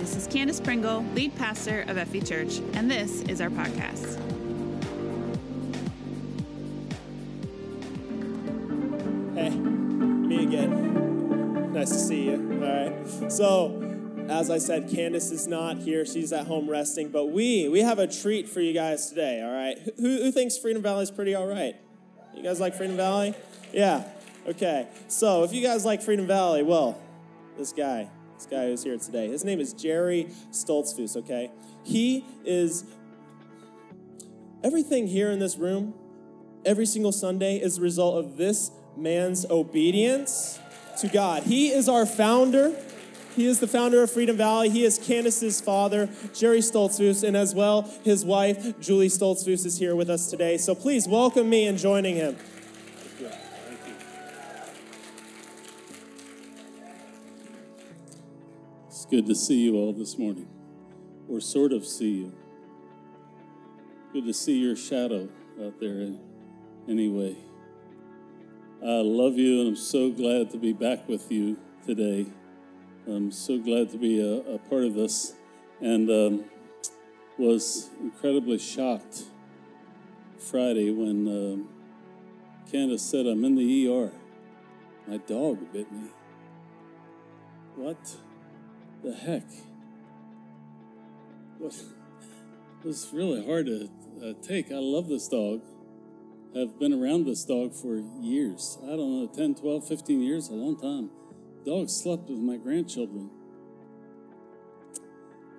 this is Candace Pringle, lead pastor of Effie Church, and this is our podcast. Hey, me again. Nice to see you. All right. So, as I said, Candace is not here. She's at home resting, but we we have a treat for you guys today. All right. Who, who thinks Freedom Valley is pretty all right? You guys like Freedom Valley? Yeah. Okay. So, if you guys like Freedom Valley, well, this guy, this guy who's here today, his name is Jerry Stoltzfus. Okay. He is everything here in this room. Every single Sunday is the result of this man's obedience to God. He is our founder. He is the founder of Freedom Valley. He is Candace's father, Jerry Stoltzfus, and as well, his wife, Julie Stoltzfus, is here with us today. So please welcome me in joining him. Good to see you all this morning, or sort of see you. Good to see your shadow out there, anyway. I love you, and I'm so glad to be back with you today. I'm so glad to be a, a part of this, and um, was incredibly shocked Friday when um, Candace said, I'm in the ER. My dog bit me. What the heck? What? It was really hard to uh, take. I love this dog. I've been around this dog for years. I don't know, 10, 12, 15 years, a long time. Dog slept with my grandchildren.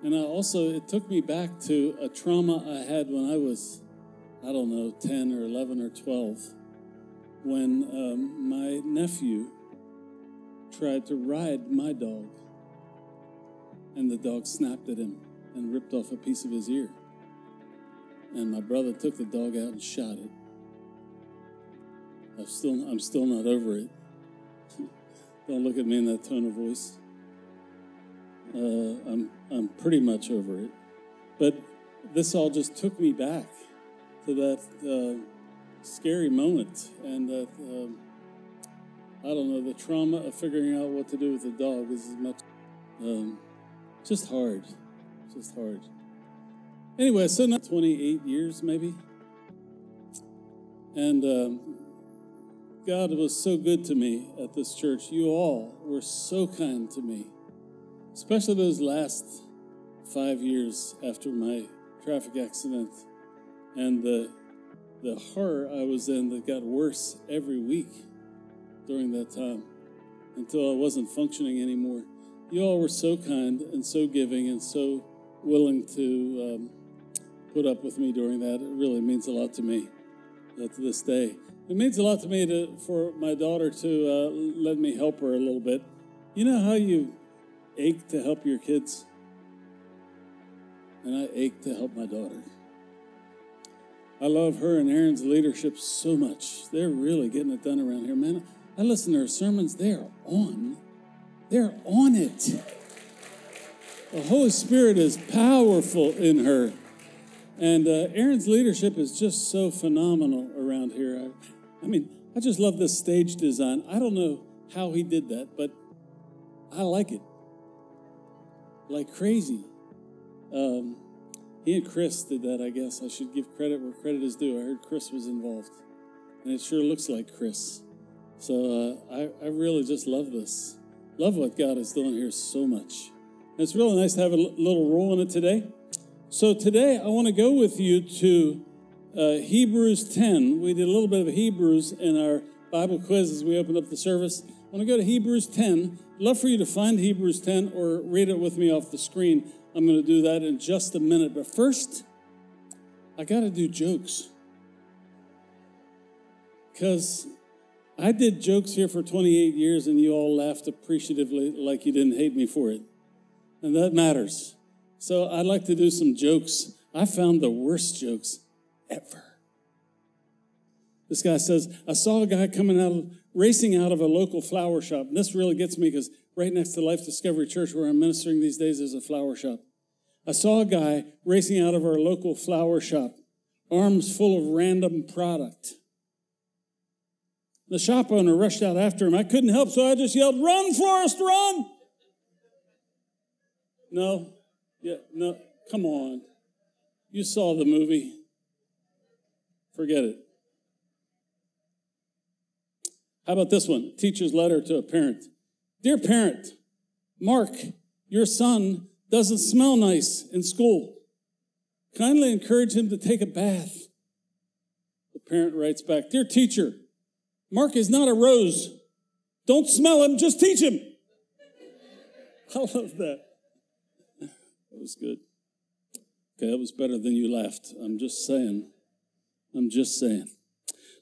And I also, it took me back to a trauma I had when I was, I don't know, 10 or 11 or 12, when um, my nephew tried to ride my dog. And the dog snapped at him and ripped off a piece of his ear. And my brother took the dog out and shot it. I'm still, I'm still not over it. Don't look at me in that tone of voice. Uh, I'm, I'm pretty much over it. But this all just took me back to that uh, scary moment and that, um, I don't know, the trauma of figuring out what to do with the dog is as much, um, just hard. Just hard. Anyway, so now 28 years maybe. And um, God was so good to me at this church. You all were so kind to me, especially those last five years after my traffic accident and the, the horror I was in that got worse every week during that time until I wasn't functioning anymore. You all were so kind and so giving and so willing to um, put up with me during that. It really means a lot to me uh, to this day. It means a lot to me to, for my daughter to uh, let me help her a little bit. You know how you ache to help your kids? And I ache to help my daughter. I love her and Aaron's leadership so much. They're really getting it done around here, man. I listen to her sermons, they are on. They're on it. The Holy Spirit is powerful in her. And uh, Aaron's leadership is just so phenomenal around here. I, I, mean, I just love this stage design. I don't know how he did that, but I like it like crazy. Um, he and Chris did that, I guess. I should give credit where credit is due. I heard Chris was involved, and it sure looks like Chris. So uh, I, I really just love this. Love what God is doing here so much. And it's really nice to have a little role in it today. So today I want to go with you to uh, Hebrews 10. We did a little bit of Hebrews in our Bible quiz as we opened up the service. I want to go to Hebrews 10. I'd love for you to find Hebrews 10 or read it with me off the screen. I'm going to do that in just a minute. But first, I got to do jokes. Because I did jokes here for 28 years and you all laughed appreciatively like you didn't hate me for it. And that matters. So I'd like to do some jokes. I found the worst jokes ever. This guy says, I saw a guy coming out, of, racing out of a local flower shop. And this really gets me because right next to Life Discovery Church, where I'm ministering these days, is a flower shop. I saw a guy racing out of our local flower shop, arms full of random product. The shop owner rushed out after him. I couldn't help, so I just yelled, Run, Forrest, run! No? Yeah, no. Come on. You saw the movie. Forget it. How about this one? Teacher's letter to a parent. Dear parent, Mark, your son doesn't smell nice in school. Kindly encourage him to take a bath. The parent writes back Dear teacher, Mark is not a rose. Don't smell him, just teach him. I love that. That was good. Okay, that was better than you laughed. I'm just saying. I'm just saying.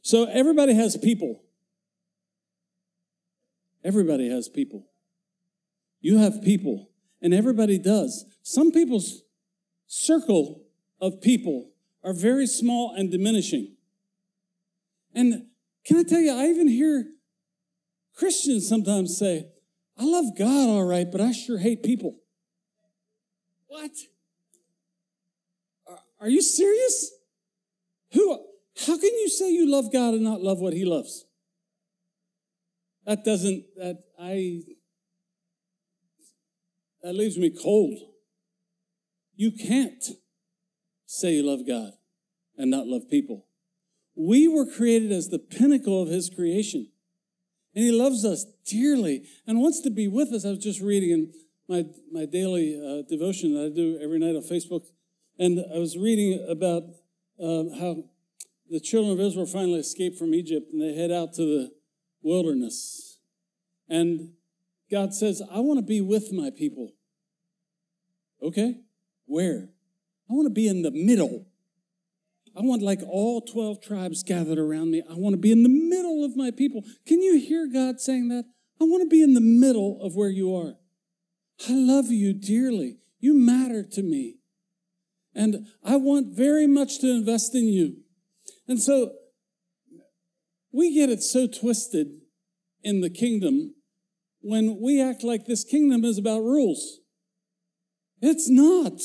So everybody has people. Everybody has people. You have people, and everybody does. Some people's circle of people are very small and diminishing. And can I tell you, I even hear Christians sometimes say, I love God all right, but I sure hate people. What? Are you serious? Who, how can you say you love God and not love what he loves? That doesn't, that, I, that leaves me cold. You can't say you love God and not love people. We were created as the pinnacle of his creation. And he loves us dearly and wants to be with us. I was just reading in my, my daily uh, devotion that I do every night on Facebook. And I was reading about uh, how the children of Israel finally escaped from Egypt and they head out to the wilderness. And God says, I want to be with my people. Okay, where? I want to be in the middle. I want like all 12 tribes gathered around me. I want to be in the middle of my people. Can you hear God saying that? I want to be in the middle of where you are. I love you dearly. You matter to me. And I want very much to invest in you. And so we get it so twisted in the kingdom when we act like this kingdom is about rules. It's not.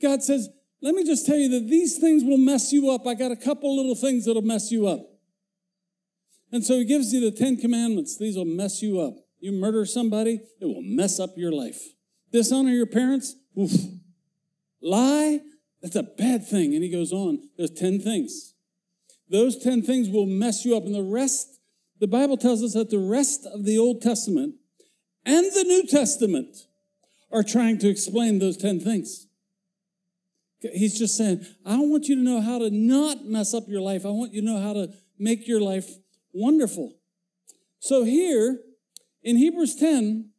God says, let me just tell you that these things will mess you up. I got a couple little things that'll mess you up. And so he gives you the Ten Commandments. These will mess you up. You murder somebody, it will mess up your life. Dishonor your parents, oof. Lie, that's a bad thing. And he goes on, there's 10 things. Those 10 things will mess you up. And the rest, the Bible tells us that the rest of the Old Testament and the New Testament are trying to explain those 10 things. He's just saying, I want you to know how to not mess up your life. I want you to know how to make your life wonderful. So here in Hebrews 10,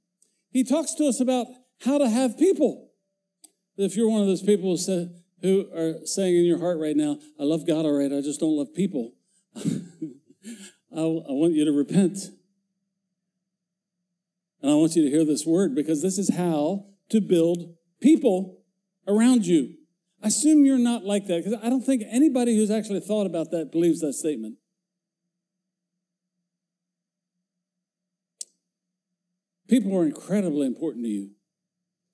he talks to us about how to have people. If you're one of those people who, are saying in your heart right now, I love God all right, I just don't love people, I want you to repent. And I want you to hear this word because this is how to build people around you. I assume you're not like that because I don't think anybody who's actually thought about that believes that statement. People are incredibly important to you.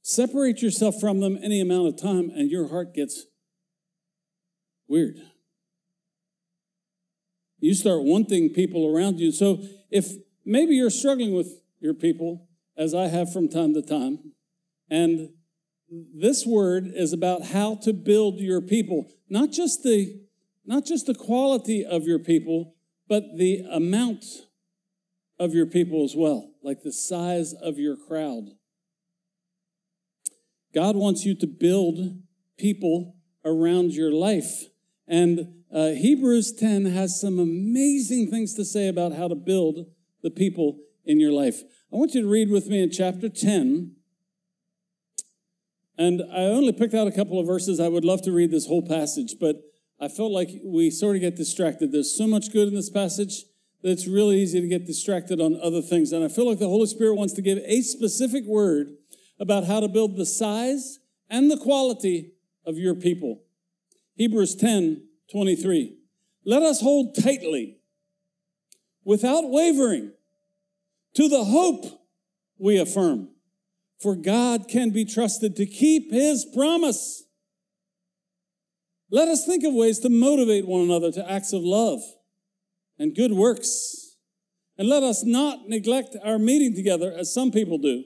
Separate yourself from them any amount of time, and your heart gets weird. You start wanting people around you. So, if maybe you're struggling with your people, as I have from time to time, and this word is about how to build your people, not just the not just the quality of your people, but the amount of your people as well, like the size of your crowd. God wants you to build people around your life. And uh, Hebrews 10 has some amazing things to say about how to build the people in your life. I want you to read with me in chapter 10, and I only picked out a couple of verses. I would love to read this whole passage, but I felt like we sort of get distracted. There's so much good in this passage that it's really easy to get distracted on other things. And I feel like the Holy Spirit wants to give a specific word about how to build the size and the quality of your people. Hebrews 10 23. Let us hold tightly, without wavering, to the hope we affirm for God can be trusted to keep his promise. Let us think of ways to motivate one another to acts of love and good works. And let us not neglect our meeting together as some people do,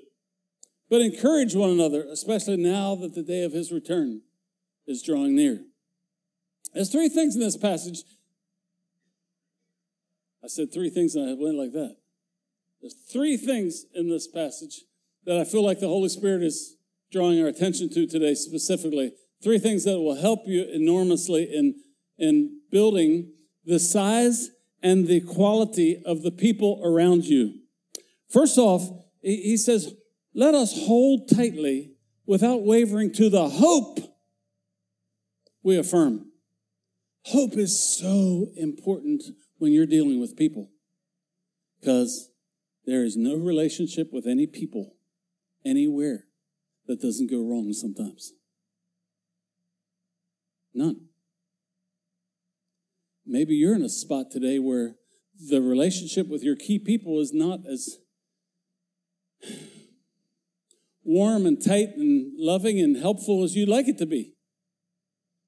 but encourage one another, especially now that the day of his return is drawing near. There's three things in this passage. I said three things and I went like that. There's three things in this passage that I feel like the Holy Spirit is drawing our attention to today specifically. Three things that will help you enormously in, in building the size and the quality of the people around you. First off, he says, let us hold tightly without wavering to the hope we affirm. Hope is so important when you're dealing with people because there is no relationship with any people anywhere that doesn't go wrong sometimes. None. Maybe you're in a spot today where the relationship with your key people is not as warm and tight and loving and helpful as you'd like it to be.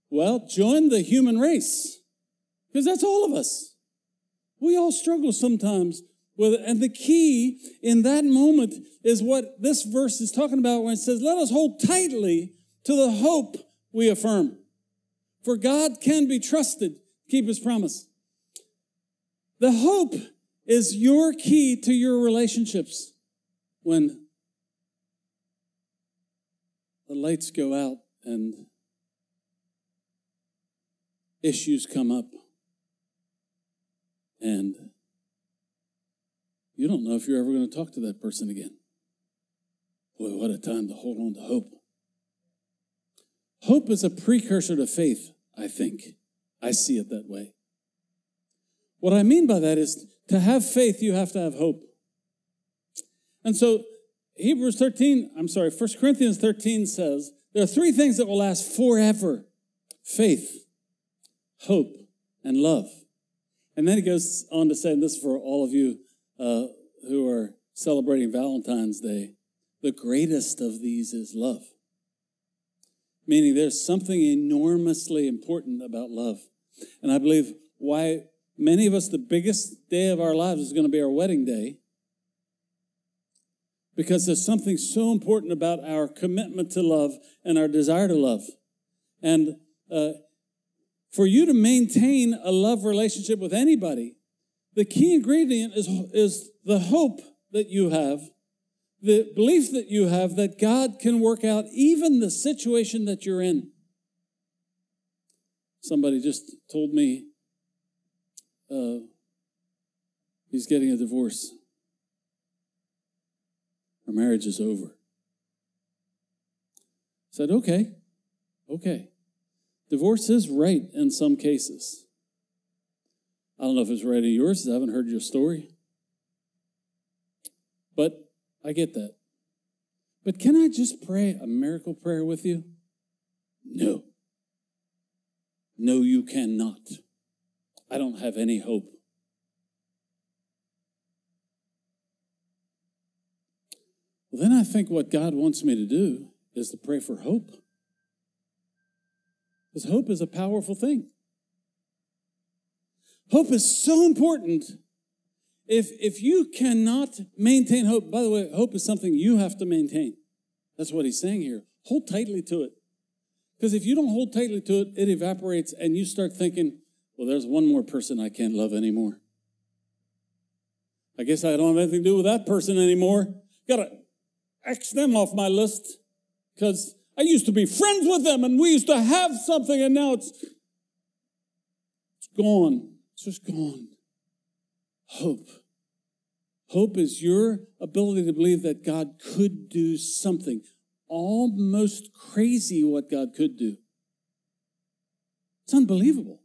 Well, join the human race because that's all of us. We all struggle sometimes it. And the key in that moment is what this verse is talking about when it says, Let us hold tightly to the hope we affirm. For God can be trusted, keep his promise. The hope is your key to your relationships when the lights go out and issues come up. And you don't know if you're ever going to talk to that person again. Boy, what a time to hold on to hope. Hope is a precursor to faith, I think. I see it that way. What I mean by that is to have faith, you have to have hope. And so Hebrews 13, I'm sorry, 1 Corinthians 13 says there are three things that will last forever faith, hope, and love. And then he goes on to say, and this is for all of you uh, who are celebrating Valentine's Day, the greatest of these is love. Meaning there's something enormously important about love. And I believe why many of us, the biggest day of our lives is going to be our wedding day because there's something so important about our commitment to love and our desire to love. And uh, for you to maintain a love relationship with anybody, the key ingredient is, is the hope that you have, the belief that you have that God can work out even the situation that you're in. Somebody just told me uh, he's getting a divorce. Our marriage is over. Said, okay, okay. Divorce is right in some cases. I don't know if it's right in yours, I haven't heard your story. But I get that. But can I just pray a miracle prayer with you? No. No, you cannot. I don't have any hope. Well, then I think what God wants me to do is to pray for hope. Because hope is a powerful thing. Hope is so important. If, if you cannot maintain hope, by the way, hope is something you have to maintain. That's what he's saying here. Hold tightly to it. Because if you don't hold tightly to it, it evaporates and you start thinking, well, there's one more person I can't love anymore. I guess I don't have anything to do with that person anymore. Got to X them off my list because I used to be friends with them and we used to have something and now it's, it's gone. It's just gone. Hope. Hope is your ability to believe that God could do something almost crazy what God could do. It's unbelievable.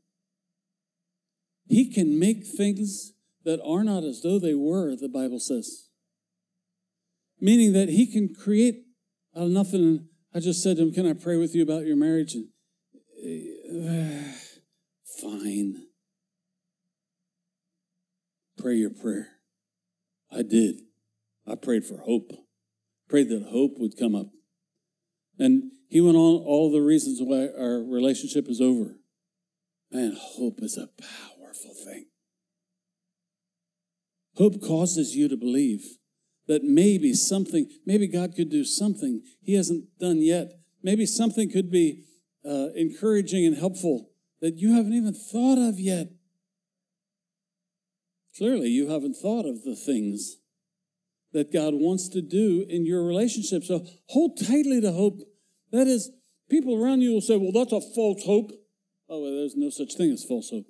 He can make things that are not as though they were, the Bible says meaning that he can create out of nothing. I just said to him, Can I pray with you about your marriage? And uh, fine. Pray your prayer. I did. I prayed for hope. Prayed that hope would come up. And he went on all the reasons why our relationship is over. Man, hope is a powerful thing. Hope causes you to believe that maybe something, maybe God could do something He hasn't done yet. Maybe something could be uh, encouraging and helpful that you haven't even thought of yet. Clearly, you haven't thought of the things that God wants to do in your relationship. So hold tightly to hope. That is, people around you will say, well, that's a false hope. Oh, well, there's no such thing as false hope.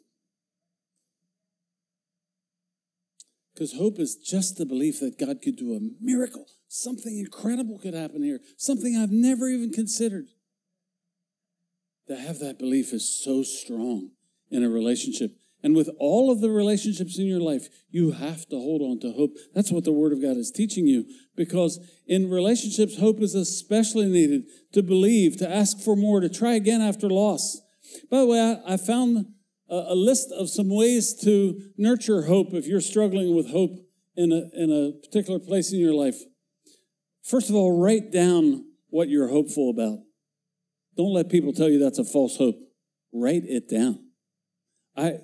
Because hope is just the belief that God could do a miracle. Something incredible could happen here. Something I've never even considered. To have that belief is so strong in a relationship. And with all of the relationships in your life, you have to hold on to hope. That's what the Word of God is teaching you. Because in relationships, hope is especially needed to believe, to ask for more, to try again after loss. By the way, I, found a, list of some ways to nurture hope if you're struggling with hope in a, in a particular place in your life. First of all, write down what you're hopeful about. Don't let people tell you that's a false hope. Write it down. I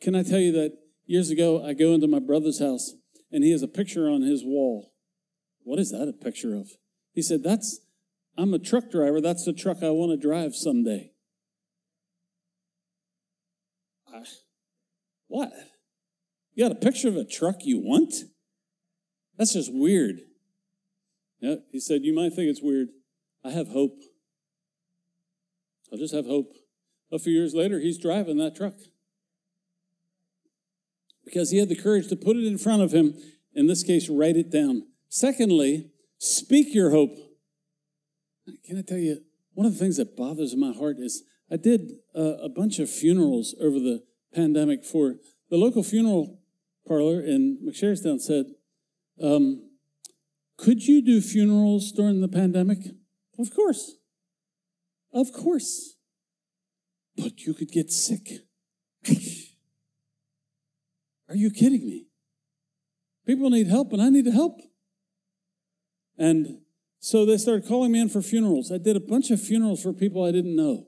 can I tell you that years ago, I go into my brother's house and he has a picture on his wall. What is that a picture of? He said, That's, I'm a truck driver. That's the truck I want to drive someday. I, what? You got a picture of a truck you want? That's just weird. Yeah, he said, You might think it's weird. I have hope. I'll just have hope. A few years later, he's driving that truck because he had the courage to put it in front of him, in this case, write it down. Secondly, speak your hope. Can I tell you, one of the things that bothers my heart is I did a bunch of funerals over the pandemic for the local funeral parlor in McSherrystown said, um, could you do funerals during the pandemic? Of course. Of course. But you could get sick. Are you kidding me? People need help and I need to help. And so they started calling me in for funerals. I did a bunch of funerals for people I didn't know.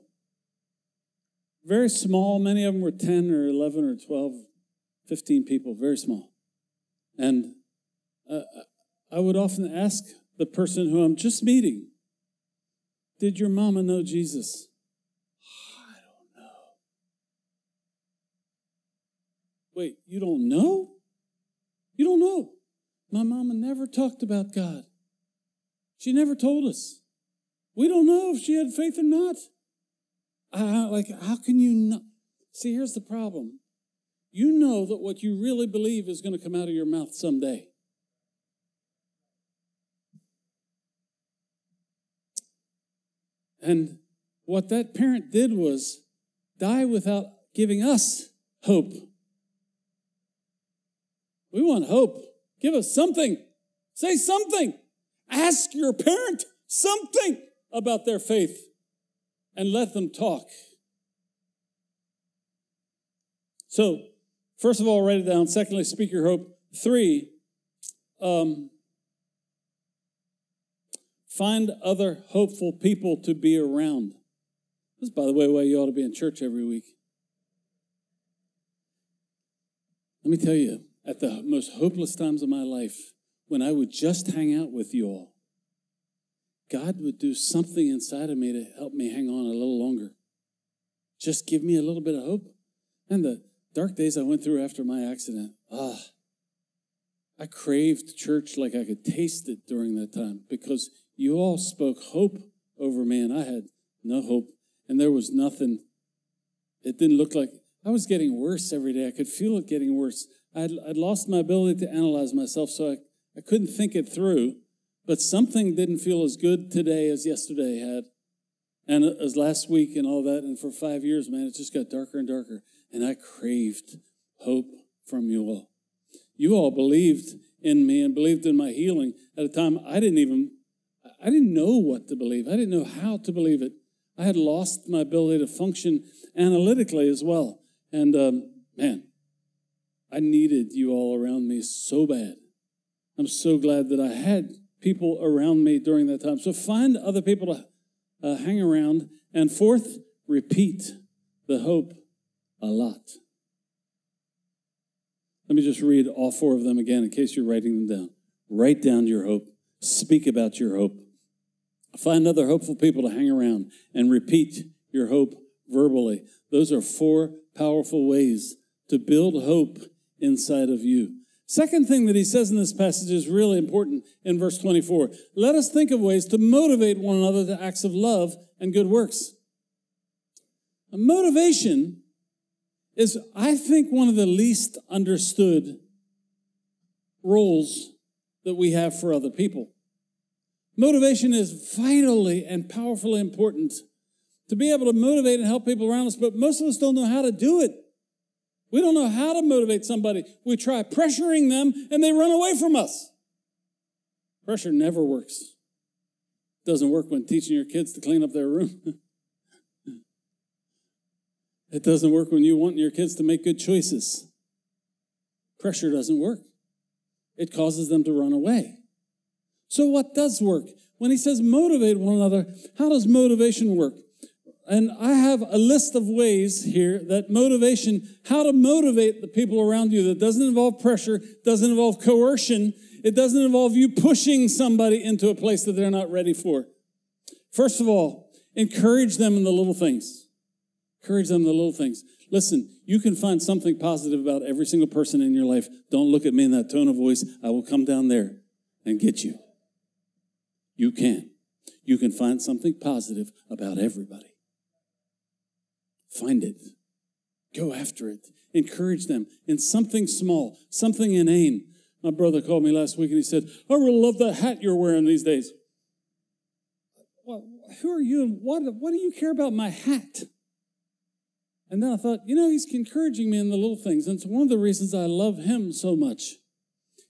Very small, many of them were 10 or 11 or 12, 15 people, very small. And uh, I would often ask the person who I'm just meeting, Did your mama know Jesus? Wait, you don't know? You don't know. My mama never talked about God. She never told us. We don't know if she had faith or not. Like, how can you not? See, here's the problem. You know that what you really believe is going to come out of your mouth someday. And what that parent did was die without giving us hope. We want hope. Give us something. Say something. Ask your parent something about their faith and let them talk. So, first of all, write it down. Secondly, speak your hope. Three, um, find other hopeful people to be around. This is, by the way, why you ought to be in church every week. Let me tell you, at the most hopeless times of my life, when I would just hang out with you all, God would do something inside of me to help me hang on a little longer. Just give me a little bit of hope. And the dark days I went through after my accident, ah, I craved church like I could taste it during that time because you all spoke hope over me and I had no hope. And there was nothing. It didn't look like I was getting worse every day. I could feel it getting worse. I'd, I'd lost my ability to analyze myself, so I, I couldn't think it through. But something didn't feel as good today as yesterday had, and as last week and all that. And for five years, man, it just got darker and darker. And I craved hope from you all. You all believed in me and believed in my healing at a time I didn't even, I didn't know what to believe. I didn't know how to believe it. I had lost my ability to function analytically as well. And um, man, I needed you all around me so bad. I'm so glad that I had people around me during that time. So find other people to uh, hang around. And fourth, repeat the hope a lot. Let me just read all four of them again in case you're writing them down. Write down your hope. Speak about your hope. Find other hopeful people to hang around and repeat your hope verbally. Those are four powerful ways to build hope inside of you. Second thing that he says in this passage is really important in verse 24. Let us think of ways to motivate one another to acts of love and good works. A motivation is, I think, one of the least understood roles that we have for other people. Motivation is vitally and powerfully important to be able to motivate and help people around us, but most of us don't know how to do it. We don't know how to motivate somebody. We try pressuring them and they run away from us. Pressure never works. It doesn't work when teaching your kids to clean up their room. it doesn't work when you want your kids to make good choices. Pressure doesn't work. It causes them to run away. So what does work? When he says motivate one another, how does motivation work? And I have a list of ways here that motivation, how to motivate the people around you that doesn't involve pressure, doesn't involve coercion, it doesn't involve you pushing somebody into a place that they're not ready for. First of all, encourage them in the little things. Encourage them in the little things. Listen, you can find something positive about every single person in your life. Don't look at me in that tone of voice. I will come down there and get you. You can. You can find something positive about everybody. Find it. Go after it. Encourage them in something small, something inane. My brother called me last week and he said, I really love that hat you're wearing these days. Well, who are you and what, what do you care about my hat? And then I thought, you know, he's encouraging me in the little things. And it's one of the reasons I love him so much.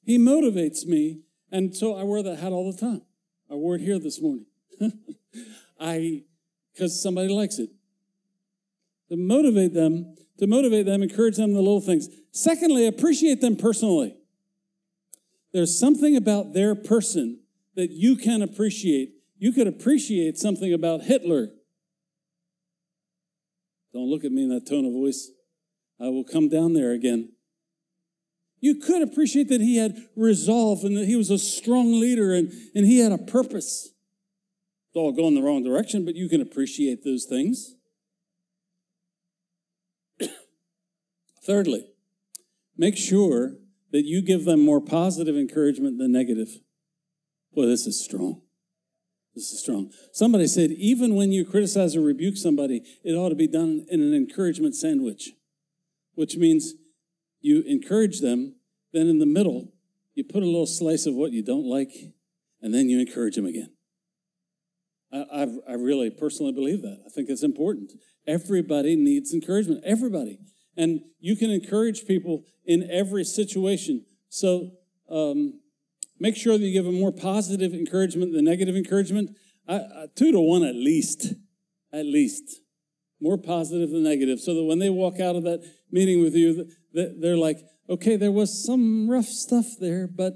He motivates me. And so I wear that hat all the time. I wore it here this morning. I, because somebody likes it to motivate them, to motivate them, encourage them in the little things. Secondly, appreciate them personally. There's something about their person that you can appreciate. You could appreciate something about Hitler. Don't look at me in that tone of voice. I will come down there again. You could appreciate that he had resolve and that he was a strong leader and, and he had a purpose. It's all going the wrong direction, but you can appreciate those things. Thirdly, make sure that you give them more positive encouragement than negative. Boy, this is strong. This is strong. Somebody said, even when you criticize or rebuke somebody, it ought to be done in an encouragement sandwich, which means you encourage them, then in the middle, you put a little slice of what you don't like, and then you encourage them again. I, I've, I really personally believe that. I think it's important. Everybody needs encouragement. Everybody. And you can encourage people in every situation. So um, make sure that you give them more positive encouragement than negative encouragement. I, I, two to one at least. At least. More positive than negative. So that when they walk out of that meeting with you, they're like, okay, there was some rough stuff there, but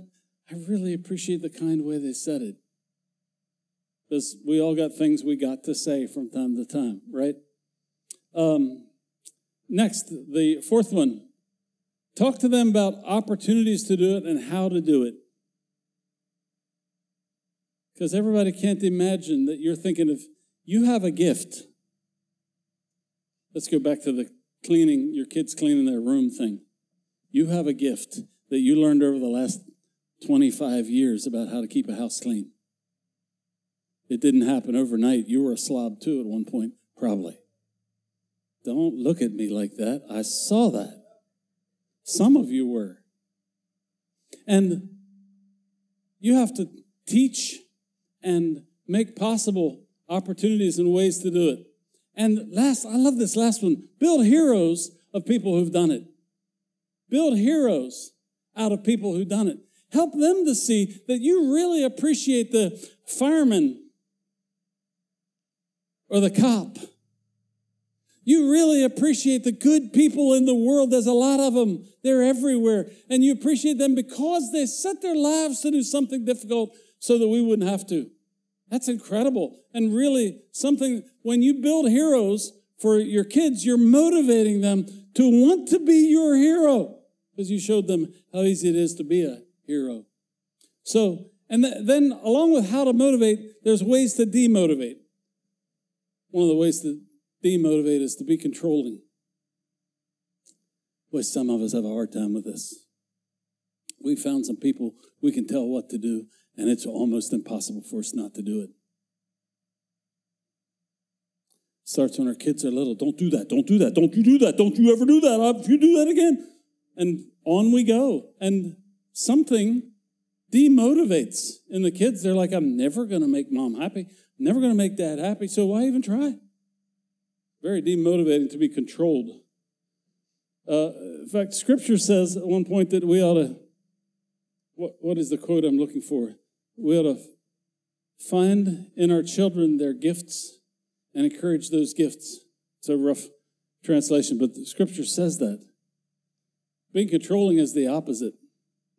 I really appreciate the kind way they said it. Because we all got things we got to say from time to time, right? Um, Next, the fourth one talk to them about opportunities to do it and how to do it. Because everybody can't imagine that you're thinking of, you have a gift. Let's go back to the cleaning, your kids cleaning their room thing. You have a gift that you learned over the last 25 years about how to keep a house clean. It didn't happen overnight. You were a slob too at one point, probably. Don't look at me like that. I saw that. Some of you were. And you have to teach and make possible opportunities and ways to do it. And last, I love this last one build heroes of people who've done it. Build heroes out of people who've done it. Help them to see that you really appreciate the fireman or the cop you really appreciate the good people in the world. There's a lot of them. They're everywhere. And you appreciate them because they set their lives to do something difficult so that we wouldn't have to. That's incredible. And really something, when you build heroes for your kids, you're motivating them to want to be your hero because you showed them how easy it is to be a hero. So, and th- then along with how to motivate, there's ways to demotivate. One of the ways to demotivate is to be controlling. Boy, some of us have a hard time with this. We found some people we can tell what to do, and it's almost impossible for us not to do it. Starts when our kids are little. Don't do that. Don't do that. Don't you do that. Don't you ever do that. If you do that again. And on we go. And something demotivates in the kids. They're like, I'm never going to make mom happy. I'm Never going to make dad happy. So why even try? Very demotivating to be controlled. Uh, in fact, scripture says at one point that we ought to, what, what is the quote I'm looking for? We ought to find in our children their gifts and encourage those gifts. It's a rough translation, but the scripture says that. Being controlling is the opposite.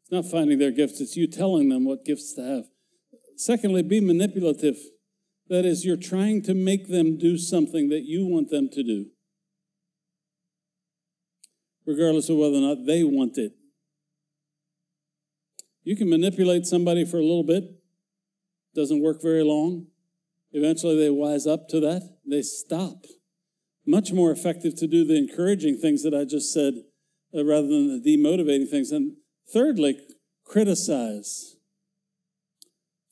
It's not finding their gifts, it's you telling them what gifts to have. Secondly, be manipulative. That is, you're trying to make them do something that you want them to do, regardless of whether or not they want it. You can manipulate somebody for a little bit, doesn't work very long. Eventually, they wise up to that, they stop. Much more effective to do the encouraging things that I just said uh, rather than the demotivating things. And thirdly, criticize.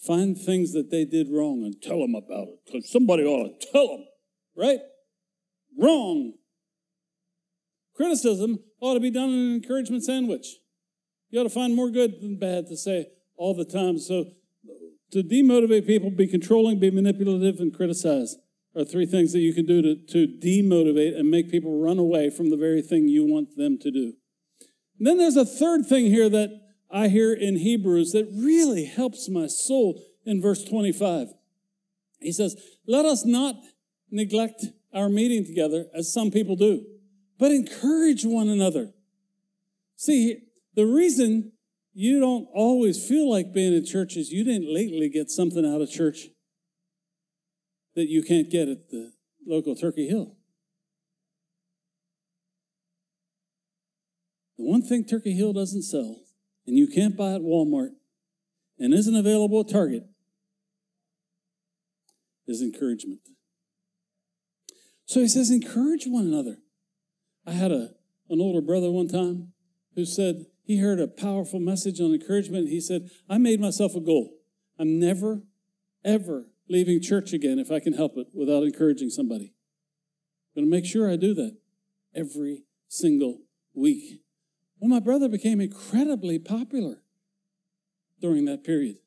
Find things that they did wrong and tell them about it. Because somebody ought to tell them, right? Wrong. Criticism ought to be done in an encouragement sandwich. You ought to find more good than bad to say all the time. So to demotivate people, be controlling, be manipulative, and criticize are three things that you can do to, to demotivate and make people run away from the very thing you want them to do. And then there's a third thing here that I hear in Hebrews that really helps my soul in verse 25. He says, Let us not neglect our meeting together as some people do, but encourage one another. See, the reason you don't always feel like being in church is you didn't lately get something out of church that you can't get at the local Turkey Hill. The one thing Turkey Hill doesn't sell, and you can't buy at Walmart, and isn't available at Target, is encouragement. So he says, encourage one another. I had a, an older brother one time who said, he heard a powerful message on encouragement. He said, I made myself a goal. I'm never, ever leaving church again if I can help it without encouraging somebody. I'm going to make sure I do that every single week. Well, my brother became incredibly popular during that period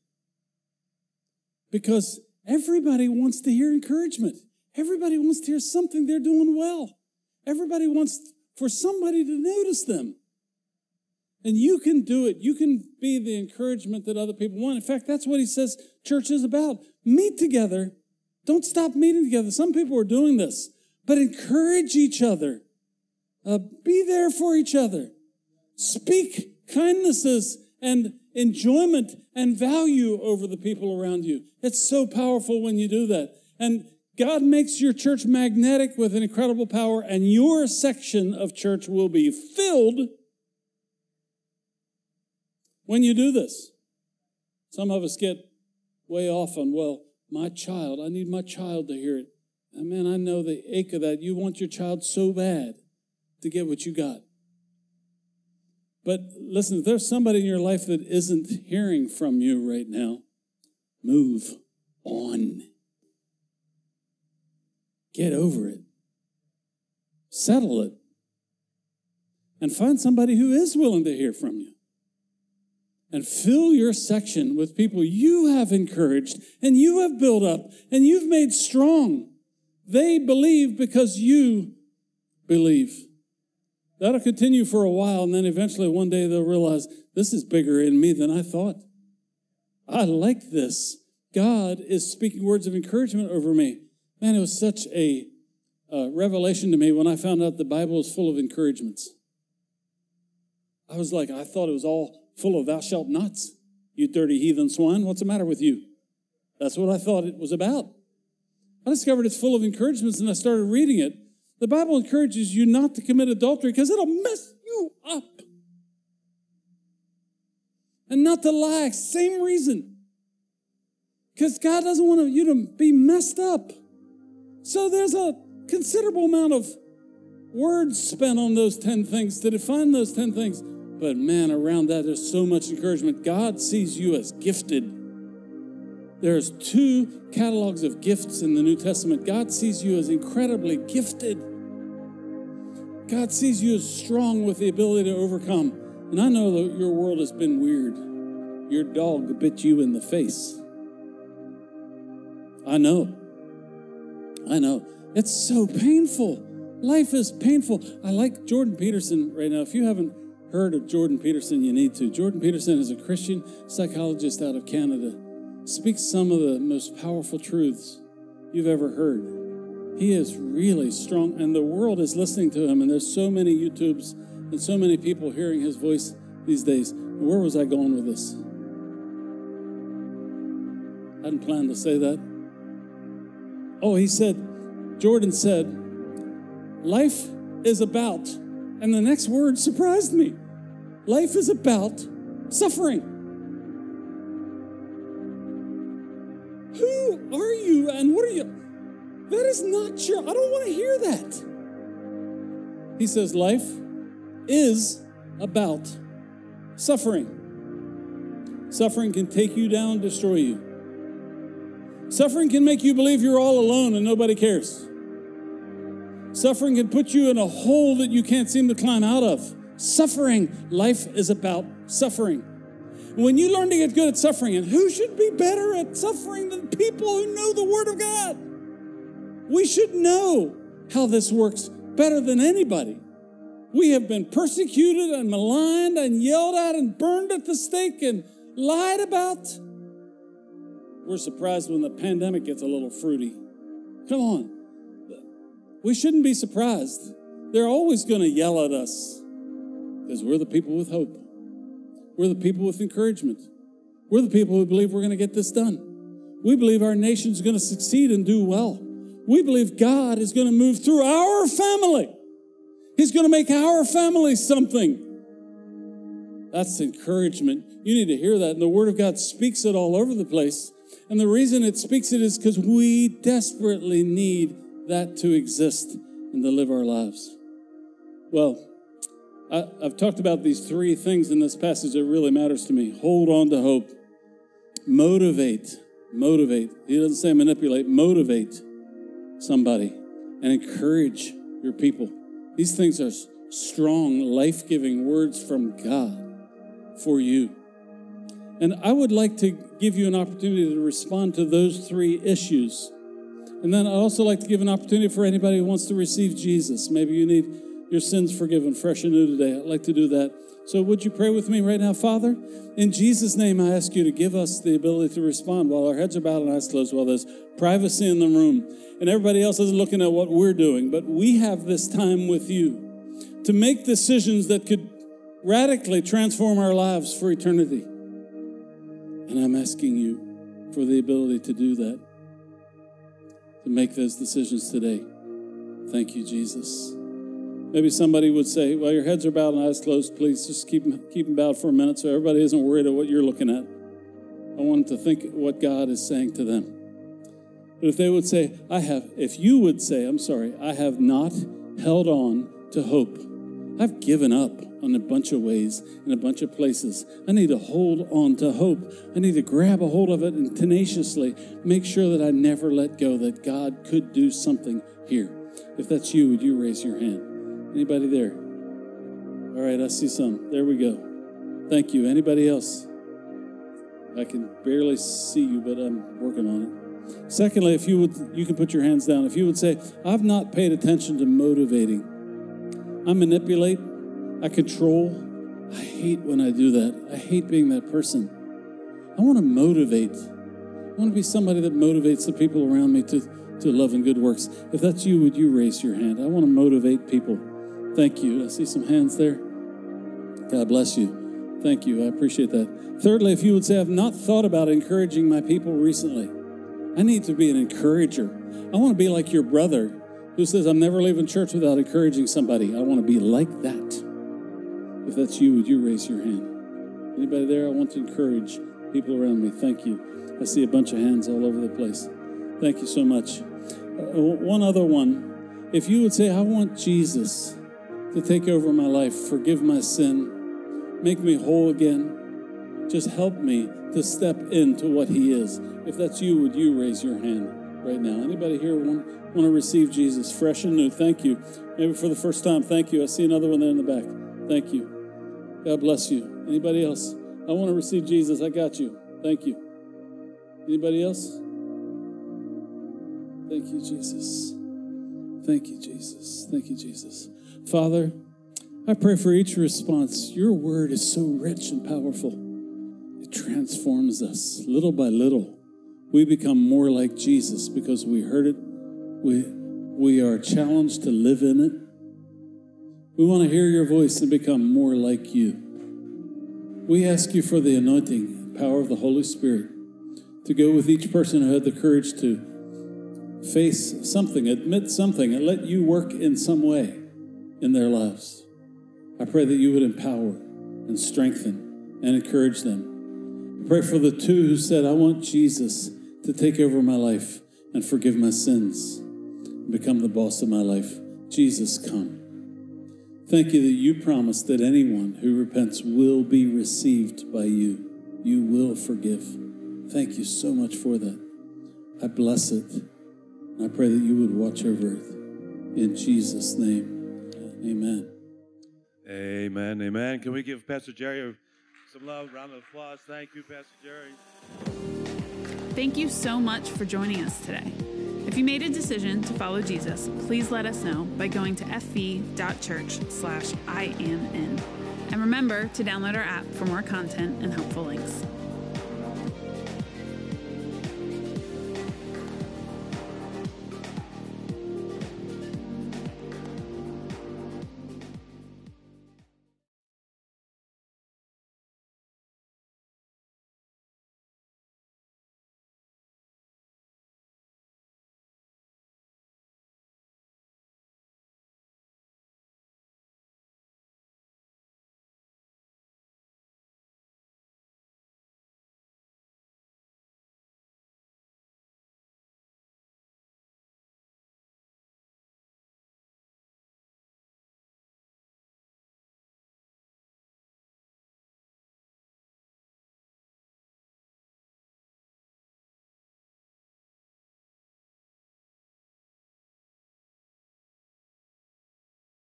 because everybody wants to hear encouragement. Everybody wants to hear something they're doing well. Everybody wants for somebody to notice them. And you can do it. You can be the encouragement that other people want. In fact, that's what he says church is about. Meet together. Don't stop meeting together. Some people are doing this, but encourage each other. Uh, be there for each other. Speak kindnesses and enjoyment and value over the people around you. It's so powerful when you do that. And God makes your church magnetic with an incredible power, and your section of church will be filled when you do this. Some of us get way off on, well, my child, I need my child to hear it. And man, I know the ache of that. You want your child so bad to get what you got. But listen, if there's somebody in your life that isn't hearing from you right now, move on. Get over it. Settle it. And find somebody who is willing to hear from you and fill your section with people you have encouraged and you have built up and you've made strong. They believe because you believe. That'll continue for a while, and then eventually one day they'll realize this is bigger in me than I thought. I like this. God is speaking words of encouragement over me. Man, it was such a uh, revelation to me when I found out the Bible is full of encouragements. I was like, I thought it was all full of thou shalt nots. You dirty heathen swine, what's the matter with you? That's what I thought it was about. I discovered it's full of encouragements and I started reading it. The Bible encourages you not to commit adultery because it'll mess you up. and not to lie. Same reason. Because God doesn't want you to be messed up. So there's a considerable amount of words spent on those 10 things to define those 10 things. But man, around that, there's so much encouragement. God sees you as gifted. There's two catalogs of gifts in the New Testament. God sees you as incredibly gifted. God sees you as strong with the ability to overcome. And I know that your world has been weird. Your dog bit you in the face. I know. I know. It's so painful. Life is painful. I like Jordan Peterson right now. If you haven't heard of Jordan Peterson, you need to. Jordan Peterson is a Christian psychologist out of Canada. Speaks some of the most powerful truths you've ever heard. He is really strong, and the world is listening to him. And there's so many YouTubes and so many people hearing his voice these days. Where was I going with this? I hadn't planned to say that. Oh, he said, Jordan said, life is about, and the next word surprised me life is about suffering. I don't want to hear that. He says, life is about suffering. Suffering can take you down, destroy you. Suffering can make you believe you're all alone and nobody cares. Suffering can put you in a hole that you can't seem to climb out of. Suffering, life is about suffering. When you learn to get good at suffering, and who should be better at suffering than people who know the Word of God? We should know how this works better than anybody. We have been persecuted and maligned and yelled at and burned at the stake and lied about. We're surprised when the pandemic gets a little fruity. Come on. We shouldn't be surprised. They're always going to yell at us because we're the people with hope. We're the people with encouragement. We're the people who believe we're going to get this done. We believe our nation's going to succeed and do well. We believe God is going to move through our family. He's going to make our family something. That's encouragement. You need to hear that. And the Word of God speaks it all over the place. And the reason it speaks it is because we desperately need that to exist and to live our lives. Well, I, have talked about these three things in this passage that really matters to me. Hold on to hope. Motivate. Motivate. He doesn't say manipulate. Motivate somebody and encourage your people. These things are strong, life giving words from God for you. And I would like to give you an opportunity to respond to those three issues. And then I'd also like to give an opportunity for anybody who wants to receive Jesus. Maybe you need your sins forgiven fresh and new today. I'd like to do that. So would you pray with me right now, Father? In Jesus' name, I ask you to give us the ability to respond while our heads are bowed and eyes closed, while there's privacy in the room and everybody else is looking at what we're doing. But we have this time with you to make decisions that could radically transform our lives for eternity. And I'm asking you for the ability to do that, to make those decisions today. Thank you, Jesus. Maybe somebody would say, Well, your heads are bowed and eyes closed, please just keep keep them bowed for a minute so everybody isn't worried at what you're looking at. I want them to think what God is saying to them. But if they would say, I have, if you would say, I'm sorry, I have not held on to hope. I've given up on a bunch of ways in a bunch of places. I need to hold on to hope. I need to grab a hold of it and tenaciously make sure that I never let go, that God could do something here. If that's you, would you raise your hand? Anybody there? All right, I see some. There we go. Thank you. Anybody else? I can barely see you, but I'm working on it. Secondly, if you would, you can put your hands down. If you would say, I've not paid attention to motivating I manipulate, I control. I hate when I do that. I hate being that person. I want to motivate. I want to be somebody that motivates the people around me to, to love and good works. If that's you, would you raise your hand? I want to motivate people. Thank you. I see some hands there. God bless you. Thank you. I appreciate that. Thirdly, if you would say, I've not thought about encouraging my people recently, I need to be an encourager. I want to be like your brother who says, I'm never leaving church without encouraging somebody. I want to be like that. If that's you, would you raise your hand? Anybody there? I want to encourage people around me. Thank you. I see a bunch of hands all over the place. Thank you so much. Uh, one other one. If you would say, I want Jesus to take over my life, forgive my sin, make me whole again, just help me to step into what He is. If that's you, would you raise your hand right now? Anybody here want, want to receive Jesus fresh and new? Thank you. Maybe for the first time, thank you. I see another one there in the back. Thank you. God bless you. Anybody else? I want to receive Jesus. I got you. Thank you. Anybody else? Thank you, Jesus. Thank you, Jesus. Thank you, Jesus. Father, I pray for each response. Your word is so rich and powerful. It transforms us little by little. We become more like Jesus because we heard it. We, we are challenged to live in it. We want to hear your voice and become more like you. We ask you for the anointing and power of the Holy Spirit to go with each person who had the courage to face something, admit something, and let you work in some way in their lives. I pray that you would empower and strengthen and encourage them. I pray for the two who said, I want Jesus to take over my life and forgive my sins and become the boss of my life. Jesus, come. Thank you that you promise that anyone who repents will be received by you. You will forgive. Thank you so much for that. I bless it. I pray that you would watch over it. In Jesus' name, amen. Amen. Amen. Can we give Pastor Jerry some love, round of applause? Thank you, Pastor Jerry. Thank you so much for joining us today. If you made a decision to follow Jesus, please let us know by going to fv.church slash IAMN. And remember to download our app for more content and helpful links.